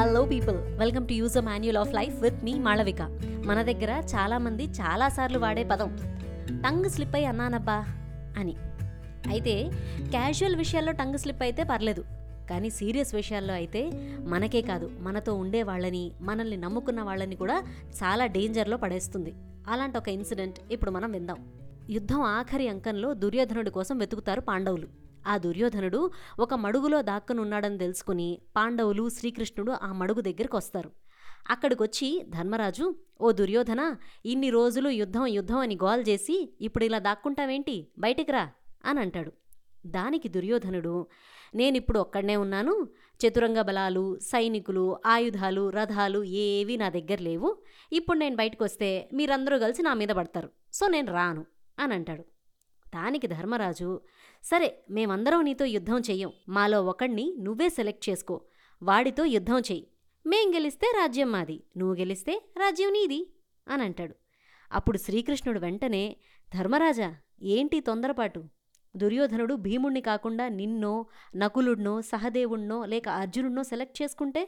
Hello people welcome to use a manual of life with me Malavika మన దగ్గర చాలామంది చాలాసార్లు వాడే పదం టంగ్ స్లిప్ అయి అన్నానబ్బా అని. అయితే క్యాజువల్ విషయాల్లో టంగ్ స్లిప్ అయితే పర్లేదు కానీ సీరియస్ విషయాల్లో అయితే మనకే కాదు. మనతో ఉండే వాళ్ళని మనల్ని నమ్ముకున్న వాళ్ళని కూడా చాలా డేంజర్లో పడేస్తుంది. అలాంటి ఒక ఇన్సిడెంట్ ఇప్పుడు మనం విందాం. యుద్ధం ఆఖరి అంకంలో దుర్యోధనుడి కోసం వెతుకుతారు పాండవులు. ఆ దుర్యోధనుడు ఒక మడుగులో దాక్కునున్నాడని తెలుసుకుని పాండవులు శ్రీకృష్ణుడు ఆ మడుగు దగ్గరికి వస్తారు అక్కడికొచ్చి ధర్మరాజు ఓ దుర్యోధన ఇన్ని రోజులు యుద్ధం యుద్ధం అని గోల్ చేసి ఇప్పుడు ఇలా దాక్కుంటావేంటి? బయటికి రా అని అంటాడు. దానికి దుర్యోధనుడు నేనిప్పుడు ఒక్కడనే ఉన్నాను. చతురంగ బలాలు సైనికులు ఆయుధాలు రథాలు ఏవి నా దగ్గర లేవు. ఇప్పుడు నేను బయటకు వస్తే మీరందరూ కలిసి నా మీద పడతారు. సో నేను రాను అని అంటాడు. దానికి ధర్మరాజు సరే మేమందరం నీతో యుద్ధం చెయ్యం. మాలో ఒకణ్ణి నువ్వే సెలెక్ట్ చేసుకో. వాడితో యుద్ధం చెయ్యి. మేం గెలిస్తే రాజ్యం మాది. నువ్వు గెలిస్తే రాజ్యం నీది అని అంటాడు అప్పుడు శ్రీకృష్ణుడు వెంటనే ధర్మరాజా ఏంటి తొందరపాటు? దుర్యోధనుడు భీముణ్ణి కాకుండా నిన్నో నకులుణ్ణో సహదేవుణ్ణో లేక అర్జునుణ్ణో సెలెక్ట్ చేసుకుంటే?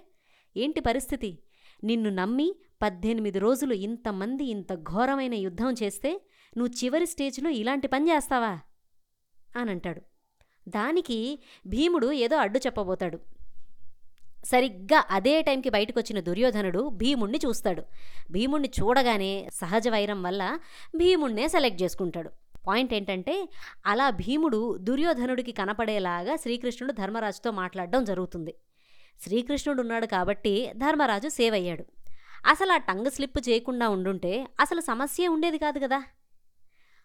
ఏంటి పరిస్థితి? నిన్ను నమ్మి పద్దెనిమిది రోజులు ఇంతమంది ఇంత ఘోరమైన యుద్ధం చేస్తే నువ్వు చివరి స్టేజ్లో ఇలాంటి పని చేస్తావా? అని అంటాడు దానికి భీముడు ఏదో అడ్డు చెప్పబోతాడు. సరిగ్గా అదే టైంకి బయటకు వచ్చిన దుర్యోధనుడు భీముణ్ణి చూస్తాడు. భీముణ్ణి చూడగానే సహజ వైరం వల్ల భీముణ్ణే సెలెక్ట్ చేసుకుంటాడు. పాయింట్ ఏంటంటే అలా భీముడు దుర్యోధనుడికి కనపడేలాగా శ్రీకృష్ణుడు ధర్మరాజుతో మాట్లాడడం జరుగుతుంది. శ్రీకృష్ణుడు ఉన్నాడు కాబట్టి ధర్మరాజు సేవ్ అయ్యాడు అసలు ఆ టంగ్ స్లిప్ చేయకుండా ఉండుంటే అసలు సమస్యే ఉండేది కాదు కదా?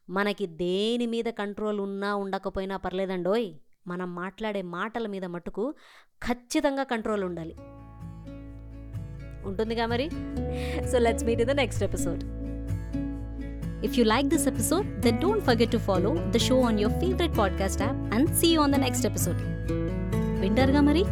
మనకి దేని మీద కంట్రోల్ ఉన్నా ఉండకపోయినా పర్లేదండోయ్. మనం మాట్లాడే మాటల మీద మటుకు ఖచ్చితంగా కంట్రోల్ ఉండాలి. ఉంటుందిగా మరి? So let's meet in the next episode if you like this episode then don't forget to follow the show on your favourite podcast app and see on the next episode వింటర్గా మరి?